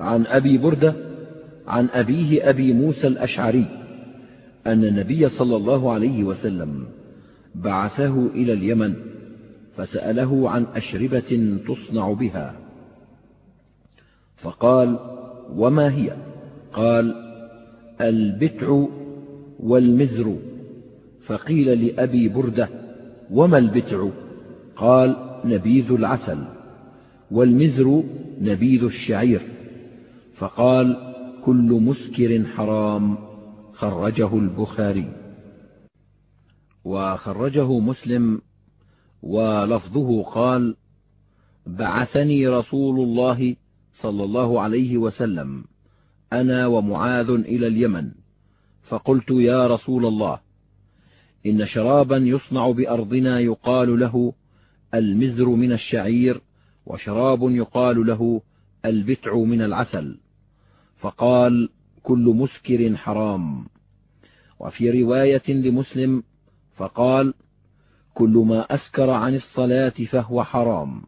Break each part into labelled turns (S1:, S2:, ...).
S1: عن أبي بردة عن أبيه أبي موسى الأشعري أن النبي صلى الله عليه وسلم بعثه إلى اليمن فسأله عن أشربة تصنع بها. فقال وما هي؟ قال البتع والمزر. فقيل لأبي بردة وما البتع؟ قال نبيذ العسل. والمزر نبيذ الشعير. فقال كل مسكر حرام. خرجه البخاري. وخرجه مسلم. ولفظه قال بعثني رسول الله صلى الله عليه وسلم أنا ومعاذ إلى اليمن. فقلت يا رسول الله إن شرابا يصنع بأرضنا يقال له المزر من الشعير وشراب يقال له البتع من العسل. فقال كل مسكر حرام. وفي رواية لمسلم فقال كل ما أسكر عن الصلاة فهو حرام.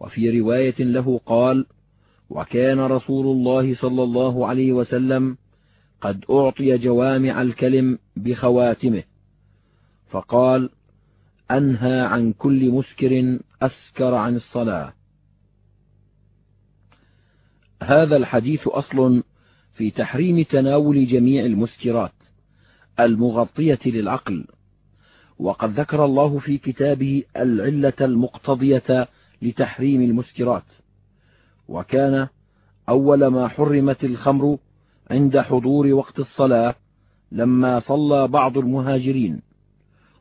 S1: وفي رواية له قال وكان رسول الله صلى الله عليه وسلم قد أعطي جوامع الكلم بخواتمه. فقال أنهى عن كل مسكر أسكر عن الصلاة. هذا الحديث أصل في تحريم تناول جميع المسكرات المغطية للعقل وقد ذكر الله في كتابه العلة المقتضية لتحريم المسكرات وكان أول ما حرمت الخمر عند حضور وقت الصلاة لما صلى بعض المهاجرين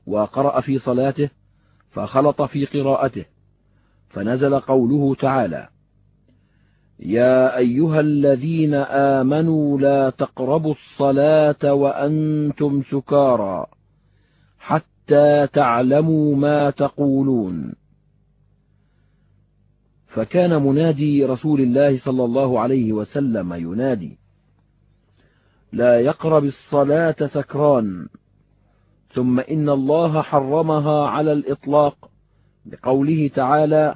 S1: وقرأ في صلاته فخلط في قراءته فنزل قوله تعالى يا أيها الذين آمنوا لا تقربوا الصلاة وأنتم سكارى حتى تعلموا ما تقولون. فكان منادي رسول الله صلى الله عليه وسلم ينادي لا يقرب الصلاة سكران ثم إن الله حرمها على الإطلاق بقوله تعالى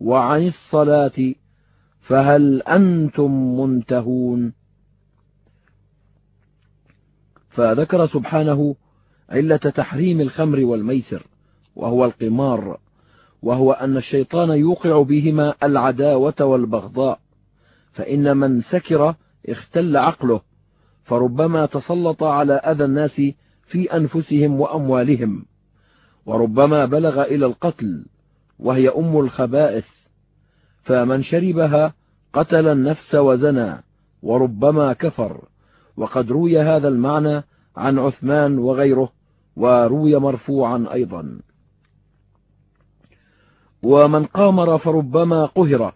S1: وعن الصلاة فهل أنتم منتهون؟ فذكر سبحانه علة تحريم الخمر والميسر وهو القمار وهو أن الشيطان يوقع بهما العداوة والبغضاء فإن من سكر اختل عقله فربما تسلط على أذى الناس في أنفسهم وأموالهم وربما بلغ إلى القتل وهي أم الخبائث. فمن شربها قتل النفس وزنى وربما كفر. وقد روي هذا المعنى عن عثمان وغيره وروي مرفوعا أيضا. ومن قامر فربما قهر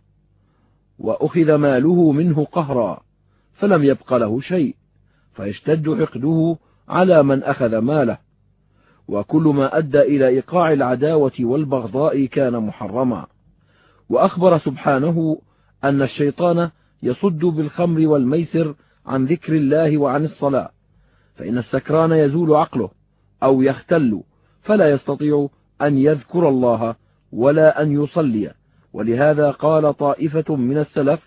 S1: وأخذ ماله منه قهرا فلم يبق له شيء فيشتد حقده على من أخذ ماله. وكل ما أدى إلى إيقاع العداوة والبغضاء كان محرما. وأخبر سبحانه أن الشيطان يصد بالخمر والميسر عن ذكر الله وعن الصلاة فإن السكران يزول عقله أو يختل فلا يستطيع أن يذكر الله ولا أن يصلي. ولهذا قال طائفة من السلف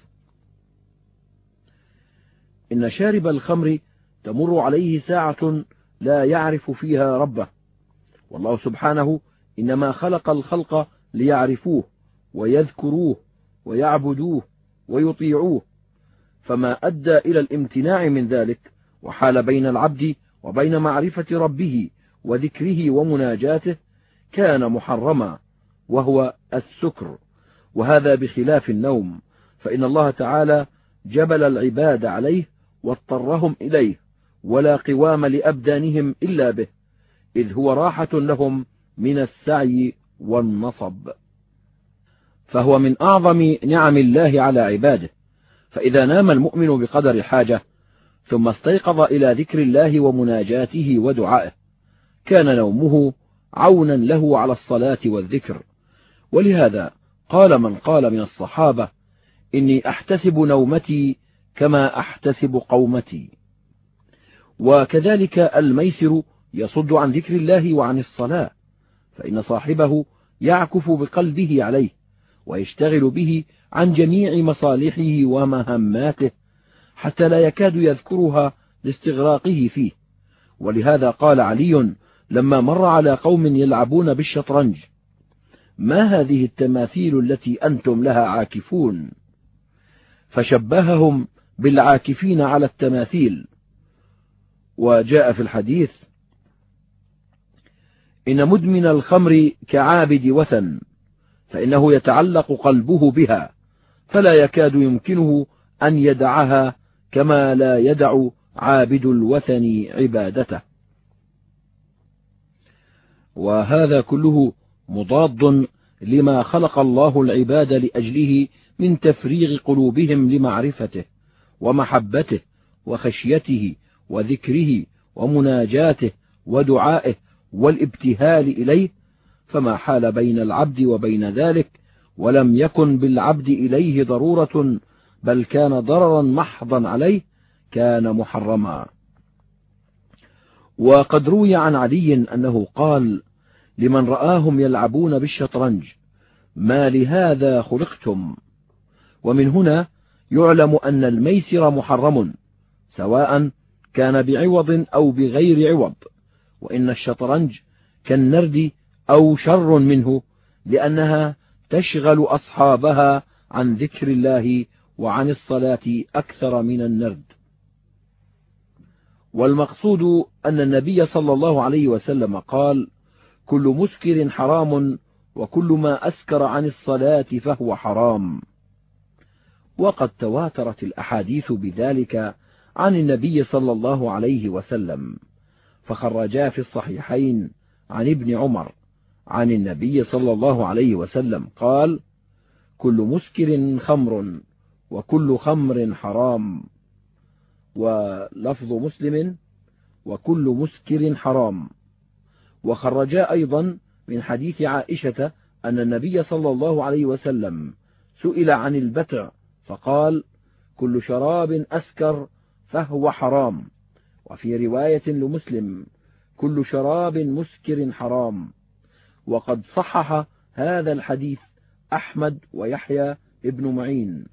S1: إن شارب الخمر تمر عليه ساعة لا يعرف فيها ربه. والله سبحانه إنما خلق الخلق ليعرفوه ويذكروه ويعبدوه ويطيعوه فما أدى إلى الامتناع من ذلك وحال بين العبد وبين معرفة ربه وذكره ومناجاته كان محرما وهو السكر وهذا بخلاف النوم فإن الله تعالى جبل العباد عليه واضطرهم إليه ولا قوام لأبدانهم إلا به. إذ هو راحة لهم من السعي والنصب. فهو من أعظم نعم الله على عباده. فإذا نام المؤمن بقدر الحاجة ثم استيقظ إلى ذكر الله ومناجاته ودعائه كان نومه عونا له على الصلاة والذكر. ولهذا قال من قال من الصحابة إني أحتسب نومتي كما أحتسب قومتي. وكذلك الميسر يصد عن ذكر الله وعن الصلاة فإن صاحبه يعكف بقلبه عليه ويشتغل به عن جميع مصالحه ومهماته حتى لا يكاد يذكرها لاستغراقه فيه. ولهذا قال علي لما مر على قوم يلعبون بالشطرنج ما هذه التماثيل التي أنتم لها عاكفون؟ فشبههم بالعاكفين على التماثيل. وجاء في الحديث إن مدمن الخمر كعابد وثن فإنه يتعلق قلبه بها فلا يكاد يمكنه أن يدعها كما لا يدع عابد الوثن عبادته. وهذا كله مضاد لما خلق الله العباد لأجله من تفريغ قلوبهم لمعرفته ومحبته وخشيته وذكره ومناجاته ودعائه والابتهال إليه فما حال بين العبد وبين ذلك ولم يكن بالعبد إليه ضرورة بل كان ضررا محضا عليه كان محرما. وقد روي عن علي أنه قال لمن رآهم يلعبون بالشطرنج ما لهذا خلقتم؟ ومن هنا يعلم أن الميسر محرم سواء كان بعوض أو بغير عوض. وإن الشطرنج كالنرد أو شر منه لأنها تشغل أصحابها عن ذكر الله وعن الصلاة أكثر من النرد. والمقصود أن النبي صلى الله عليه وسلم قال كل مسكر حرام وكل ما أسكر عن الصلاة فهو حرام وقد تواترت الأحاديث بذلك عن النبي صلى الله عليه وسلم. فخرجا في الصحيحين عن ابن عمر عن النبي صلى الله عليه وسلم قال كل مسكر خمر وكل خمر حرام ولفظ مسلم وكل مسكر حرام وخرجا أيضا من حديث عائشة أن النبي صلى الله عليه وسلم سئل عن البتع فقال كل شراب أسكر فهو حرام وفي رواية لمسلم كل شراب مسكر حرام. وقد صحح هذا الحديث أحمد ويحيى ابن معين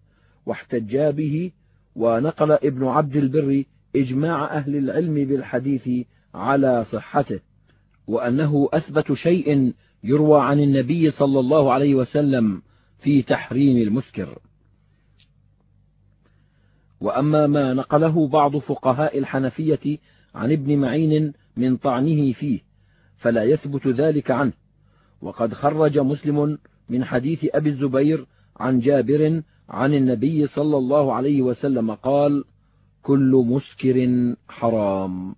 S1: واحتجا به ونقل ابن عبد البر إجماع أهل العلم بالحديث على صحته وأنه أثبت شيء يروى عن النبي صلى الله عليه وسلم في تحريم المسكر. وأما ما نقله بعض فقهاء الحنفية عن ابن معين من طعنه فيه فلا يثبت ذلك عنه. وقد خرج مسلم من حديث أبي الزبير عن جابر عن النبي صلى الله عليه وسلم قال كل مسكر حرام.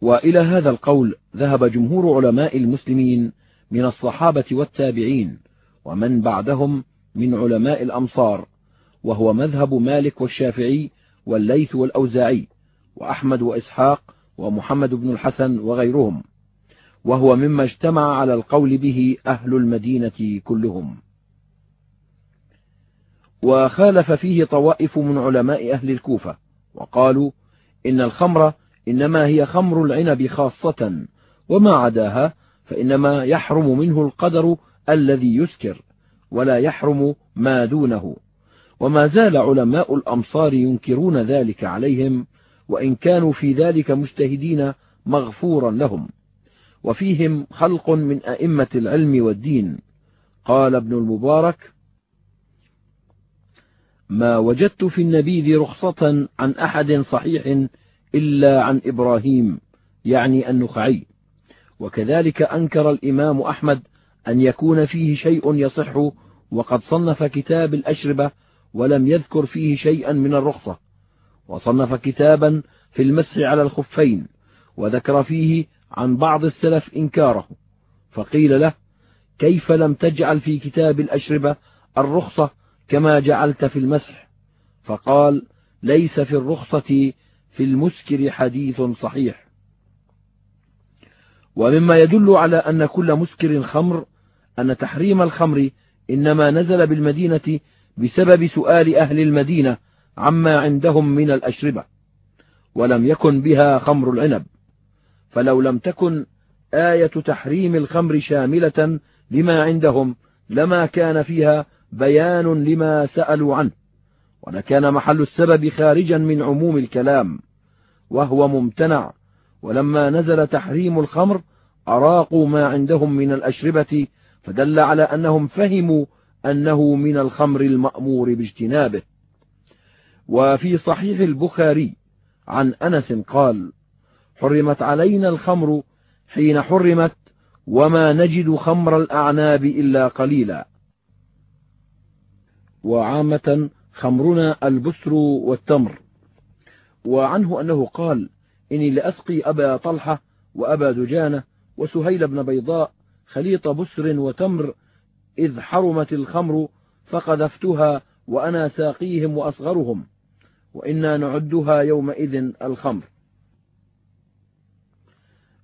S1: وإلى هذا القول ذهب جمهور علماء المسلمين من الصحابة والتابعين ومن بعدهم من علماء الأمصار. وهو مذهب مالك والشافعي والليث والأوزاعي وأحمد وإسحاق ومحمد بن الحسن وغيرهم وهو مما اجتمع على القول به أهل المدينة كلهم. وخالف فيه طوائف من علماء أهل الكوفة وقالوا إن الخمر إنما هي خمر العنب خاصة وما عداها فإنما يحرم منه القدر الذي يسكر ولا يحرم ما دونه. وما زال علماء الأمصار ينكرون ذلك عليهم وإن كانوا في ذلك مجتهدين مغفورا لهم. وفيهم خلق من أئمة العلم والدين. قال ابن المبارك ما وجدت في النبيذ رخصة عن أحد صحيح إلا عن إبراهيم يعني النخعي. وكذلك أنكر الإمام أحمد أن يكون فيه شيء يصح وقد صنف كتاب الأشربة ولم يذكر فيه شيئا من الرخصة وصنف كتابا في المسح على الخفين وذكر فيه عن بعض السلف إنكاره فقيل له كيف لم تجعل في كتاب الأشربة الرخصة كما جعلت في المسح؟ فقال ليس في الرخصة في المسكر حديث صحيح. ومما يدل على أن كل مسكر خمر أن تحريم الخمر إنما نزل بالمدينة بسبب سؤال أهل المدينة عما عندهم من الأشربة ولم يكن بها خمر العنب. فلو لم تكن آية تحريم الخمر شاملة لما عندهم لما كان فيها بيان لما سألوا عنه. ولكان محل السبب خارجا من عموم الكلام وهو ممتنع. ولما نزل تحريم الخمر أراقوا ما عندهم من الأشربة فدل على أنهم فهموا أنه من الخمر المأمور باجتنابه. وفي صحيح البخاري عن أنس قال حرمت علينا الخمر حين حرمت وما نجد خمر الأعناب إلا قليلا. وعامة خمرنا البسر والتمر. وعنه أنه قال إني لأسقي أبا طلحة وأبا دجانة وسهيل بن بيضاء خليط بسر وتمر إذ حرمت الخمر فقذفتها وأنا ساقيهم وأصغرهم وإنا نعدها يومئذ الخمر.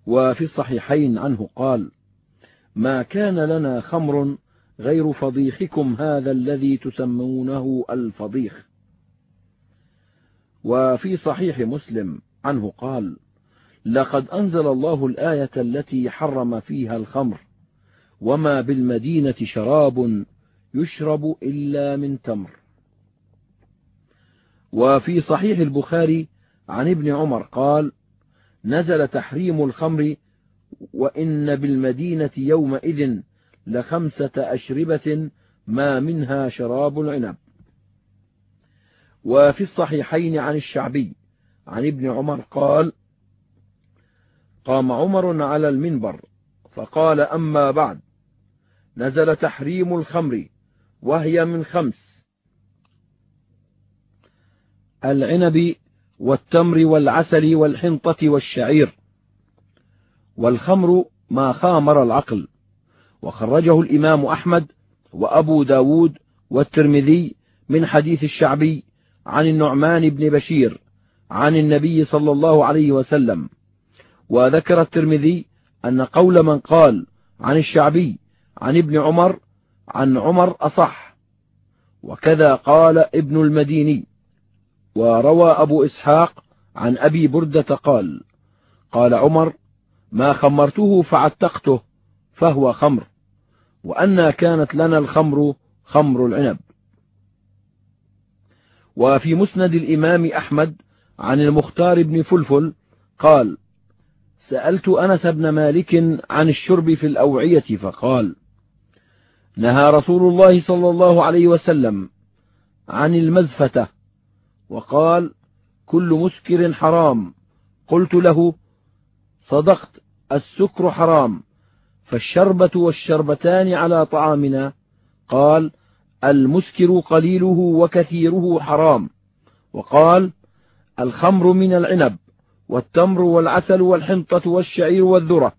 S1: وفي الصحيحين عنه قال ما كان لنا خمر غير فضيخكم هذا الذي تسمونه الفضيخ. وفي صحيح مسلم عنه قال لقد أنزل الله الآية التي حرم فيها الخمر وما بالمدينة شراب يشرب إلا من تمر. وفي صحيح البخاري عن ابن عمر قال نزل تحريم الخمر وإن بالمدينة يومئذ لخمسة أشربة ما منها شراب العنب. وفي الصحيحين عن الشعبي عن ابن عمر قال قام عمر على المنبر فقال أما بعد نزل تحريم الخمر وهي من خمس العنب والتمر والعسل والحنطة والشعير. والخمر ما خامر العقل وخرجه الإمام أحمد وأبو داود والترمذي من حديث الشعبي عن النعمان بن بشير عن النبي صلى الله عليه وسلم. وذكر الترمذي أن قول من قال عن الشعبي عن ابن عمر عن عمر أصح. وكذا قال ابن المديني. وروى أبو إسحاق عن أبي بردة قال قال عمر ما خمرته فعتقته فهو خمر وأنا كانت لنا الخمر خمر العنب. وفي مسند الإمام أحمد عن المختار بن فلفل قال سألت أنس بن مالك عن الشرب في الأوعية فقال نهى رسول الله صلى الله عليه وسلم عن المزفة وقال كل مسكر حرام. قلت له صدقت السكر حرام فالشربة والشربتان على طعامنا. قال المسكر قليله وكثيره حرام. وقال الخمر من العنب والتمر والعسل والحنطة والشعير والذرة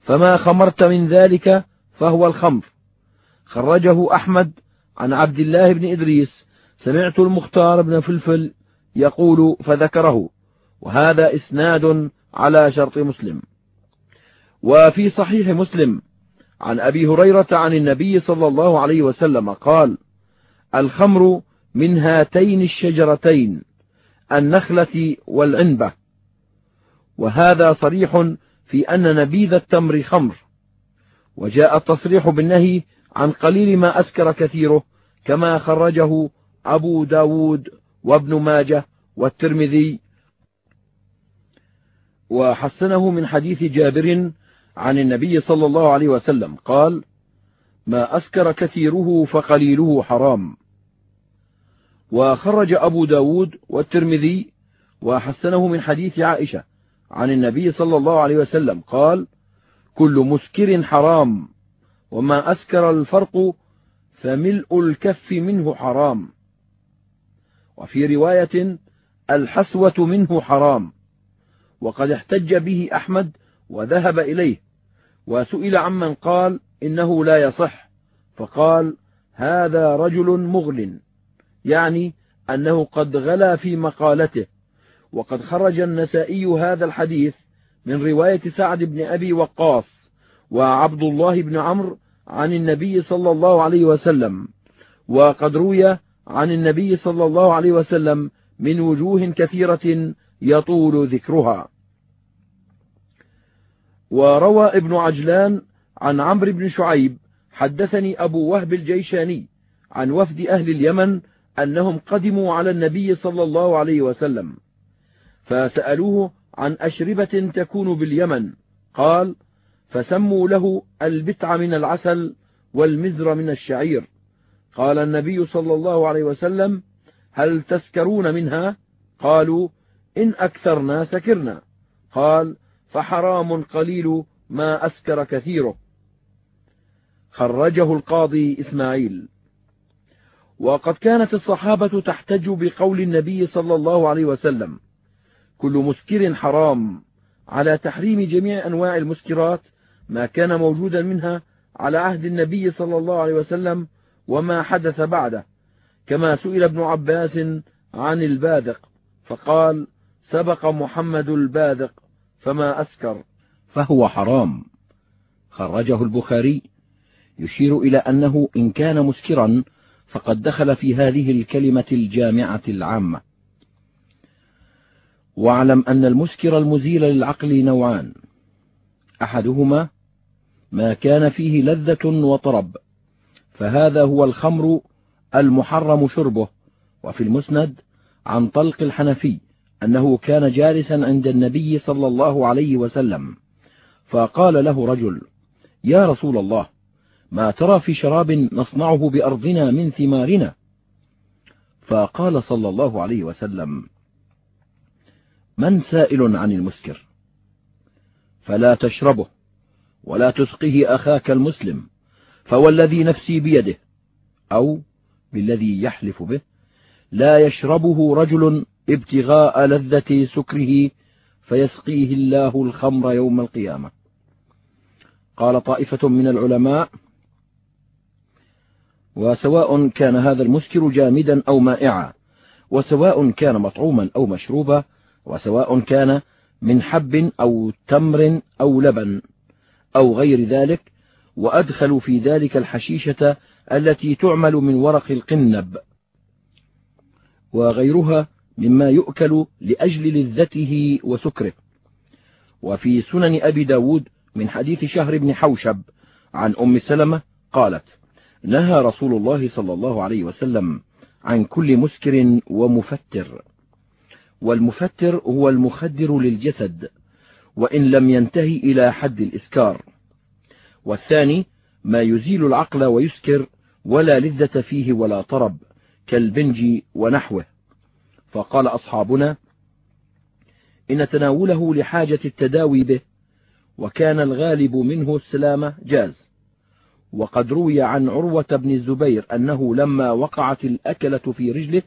S1: فما خمرت من ذلك فهو الخمر. خرجه أحمد عن عبد الله بن إدريس سمعت المختار بن فلفل يقول فذكره وهذا إسناد على شرط مسلم. وفي صحيح مسلم عن أبي هريرة عن النبي صلى الله عليه وسلم قال الخمر من هاتين الشجرتين النخلة والعنبة. وهذا صريح في أن نبيذ التمر خمر وجاء التصريح بالنهي عن قليل ما أسكر كثيره كما خرجه أبو ب داود وابن ماجه والترمذي. وحسنه من حديث جابر عن النبي صلى الله عليه وسلم قال ما أسكر كثيره فقليله حرام. وخرج أبو ب داود والترمذي. وحسنه من حديث عائشة عن النبي صلى الله عليه وسلم قال كل مسكر حرام. وما أسكر الفرق فملء الكف منه حرام. وفي رواية الحسوة منه حرام. وقد احتج به أحمد وذهب إليه وسئل عمن قال إنه لا يصح فقال هذا رجل مغل يعني أنه قد غلا في مقالته. وقد خرج النسائي هذا الحديث من رواية سعد بن أبي وقاص وعبد الله بن عمرو عن النبي صلى الله عليه وسلم وقد روي عن النبي صلى الله عليه وسلم من وجوه كثيرة يطول ذكرها. وروى ابن عجلان عن عمرو بن شعيب حدثني أبو وهب الجيشاني عن وفد أهل اليمن أنهم قدموا على النبي صلى الله عليه وسلم فسألوه عن أشربة تكون باليمن قال فسموا له البتع من العسل والمزر من الشعير. قال النبي صلى الله عليه وسلم هل تسكرون منها؟ قالوا إن أكثرنا سكرنا. قال فحرام قليل ما أسكر كثيره. خرجه القاضي إسماعيل. وقد كانت الصحابة تحتج بقول النبي صلى الله عليه وسلم كل مسكر حرام على تحريم جميع أنواع المسكرات ما كان موجودا منها على عهد النبي صلى الله عليه وسلم وما حدث بعده. كما سئل ابن عباس عن البادق فقال سبق محمد البادق فما أسكر. فهو حرام. خرجه البخاري. يشير إلى أنه إن كان مسكرا فقد دخل في هذه الكلمة الجامعة العامة. واعلم أن المسكر المزيل للعقل نوعان. أحدهما ما كان فيه لذة وطرب. فهذا هو الخمر المحرم شربه. وفي المسند عن طلق الحنفي أنه كان جالسا عند النبي صلى الله عليه وسلم. فقال له رجل يا رسول الله ما ترى في شراب نصنعه بأرضنا من ثمارنا؟ فقال صلى الله عليه وسلم من سائل عن المسكر؟ فلا تشربه. ولا تسقه أخاك المسلم فوالذي نفسي بيده أو بالذي يحلف به لا يشربه رجل ابتغاء لذة سكره فيسقيه الله الخمر يوم القيامة. قال طائفة من العلماء وسواء كان هذا المسكر جامدا أو مائعا وسواء كان مطعوما أو مشروبا وسواء كان من حب أو تمر أو لبن أو غير ذلك وأدخلوا في ذلك الحشيشة التي تعمل من ورق القنب. وغيرها مما يؤكل لأجل لذته وسكره. وفي سنن أبي داود من حديث شهر بن حوشب عن أم سلمة قالت نهى رسول الله صلى الله عليه وسلم عن كل مسكر ومفتر. والمفتر هو المخدر للجسد. وإن لم ينتهي إلى حد الإسكار. والثاني ما يزيل العقل ويسكر ولا لذة فيه ولا طرب كالبنج ونحوه. فقال أصحابنا إن تناوله لحاجة التداوي به وكان الغالب منه السلامة جاز. وقد روي عن عروة بن الزبير أنه لما وقعت الأكلة في رجله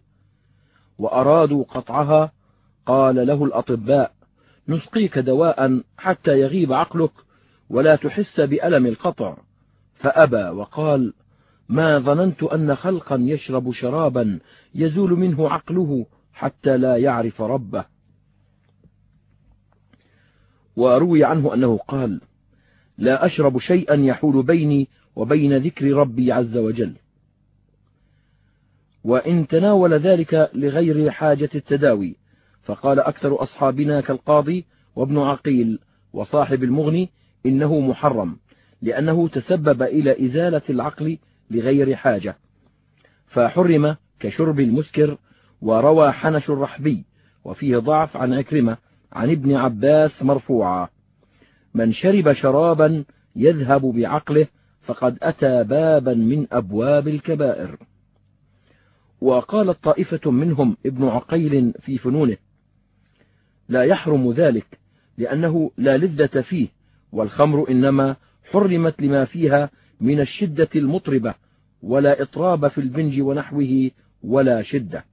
S1: وأرادوا قطعها قال له الأطباء نسقيك دواء حتى يغيب عقلك ولا تحس بألم القطع. فأبى وقال ما ظننت أن خلقا يشرب شرابا يزول منه عقله حتى لا يعرف ربه. وروي عنه أنه قال لا أشرب شيئا يحول بيني وبين ذكر ربي عز وجل. وإن تناول ذلك لغير حاجة التداوي فقال أكثر أصحابنا كالقاضي وابن عقيل وصاحب المغني إنه محرم لأنه تسبب إلى إزالة العقل لغير حاجة. فحرم كشرب المسكر وروى حنش الرحبي وفيه ضعف عن أكرمة عن ابن عباس مرفوعا. من شرب شرابا يذهب بعقله فقد أتى بابا من أبواب الكبائر. وقالت طائفة منهم ابن عقيل في فنونه لا يحرم ذلك لأنه لا لذة فيه والخمر إنما حرمت لما فيها من الشدة المطربة ولا إطراب في البنج ونحوه ولا شدة.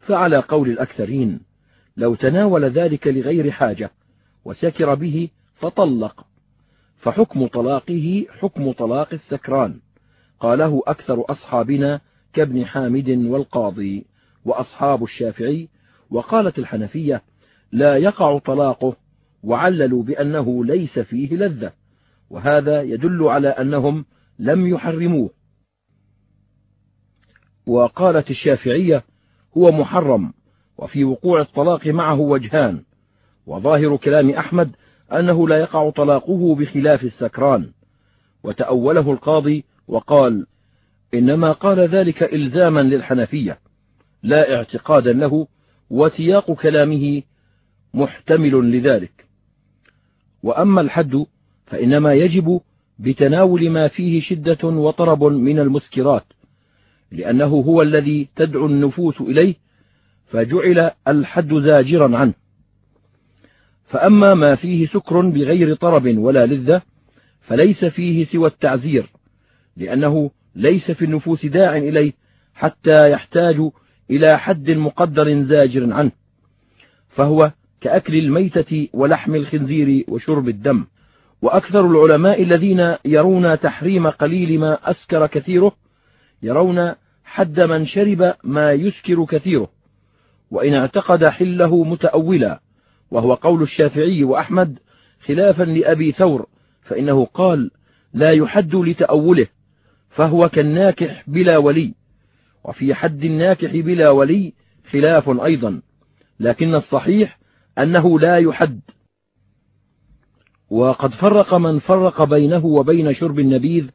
S1: فعلى قول الأكثرين لو تناول ذلك لغير حاجة وسكر به فطلق فحكم طلاقه حكم طلاق السكران قاله أكثر أصحابنا كابن حامد والقاضي وأصحاب الشافعي وقالت الحنفية لا يقع طلاقه وعللوا بأنه ليس فيه لذة وهذا يدل على أنهم لم يحرموه. وقالت الشافعية هو محرم وفي وقوع الطلاق معه وجهان وظاهر كلام أحمد أنه لا يقع طلاقه بخلاف السكران. وتأوله القاضي وقال إنما قال ذلك إلزاما للحنفية لا اعتقادا له وسياق كلامه محتمل لذلك. وأما الحد فإنما يجب بتناول ما فيه شدة وطرب من المسكرات لأنه هو الذي تدعو النفوس إليه فجعل الحد زاجرا عنه. فأما ما فيه سكر بغير طرب ولا لذة فليس فيه سوى التعزير لأنه ليس في النفوس داع إليه حتى يحتاج إلى حد مقدر زاجر عنه فهو كأكل الميتة ولحم الخنزير وشرب الدم. وأكثر العلماء الذين يرون تحريم قليل ما أسكر كثيره يرون حد من شرب ما يسكر كثيره. وإن اعتقد حله متأولا وهو قول الشافعي وأحمد خلافا لأبي ثور فإنه قال لا يحد لتأوله فهو كالناكح بلا ولي. وفي حد الناكح بلا ولي خلاف أيضا لكن الصحيح أنه لا يحد. وقد فرق من فرق بينه وبين شرب النبيذ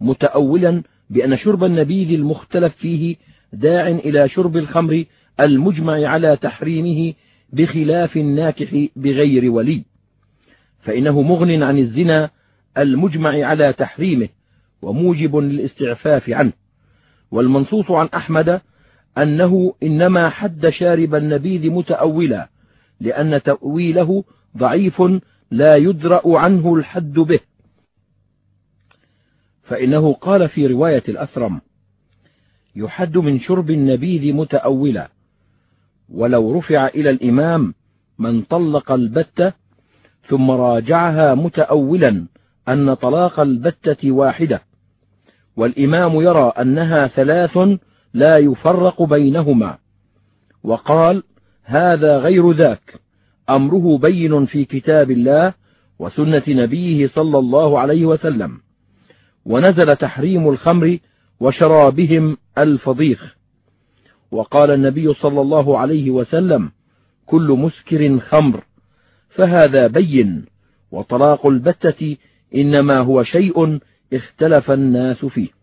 S1: متأولا بأن شرب النبيذ المختلف فيه داع إلى شرب الخمر المجمع على تحريمه بخلاف الناكح بغير ولي. فإنه مغن عن الزنا المجمع على تحريمه وموجب للاستعفاف عنه. والمنصوص عن أحمد أنه إنما حد شارب النبيذ متأولا لأن تأويله ضعيف لا يدرأ عنه الحد به. فإنه قال في رواية الأثرم يحد من شرب النبيذ متأولا. ولو رفع إلى الإمام من طلق البتة ثم راجعها متأولا أن طلاق البتة واحدة. والإمام يرى أنها ثلاث لا يفرق بينهما. وقال هذا غير ذاك. أمره بين في كتاب الله وسنة نبيه صلى الله عليه وسلم. ونزل تحريم الخمر وشرابهم الفضيخ. وقال النبي صلى الله عليه وسلم كل مسكر خمر. فهذا بين. وطلاق البتة إنما هو شيء اختلف الناس فيه.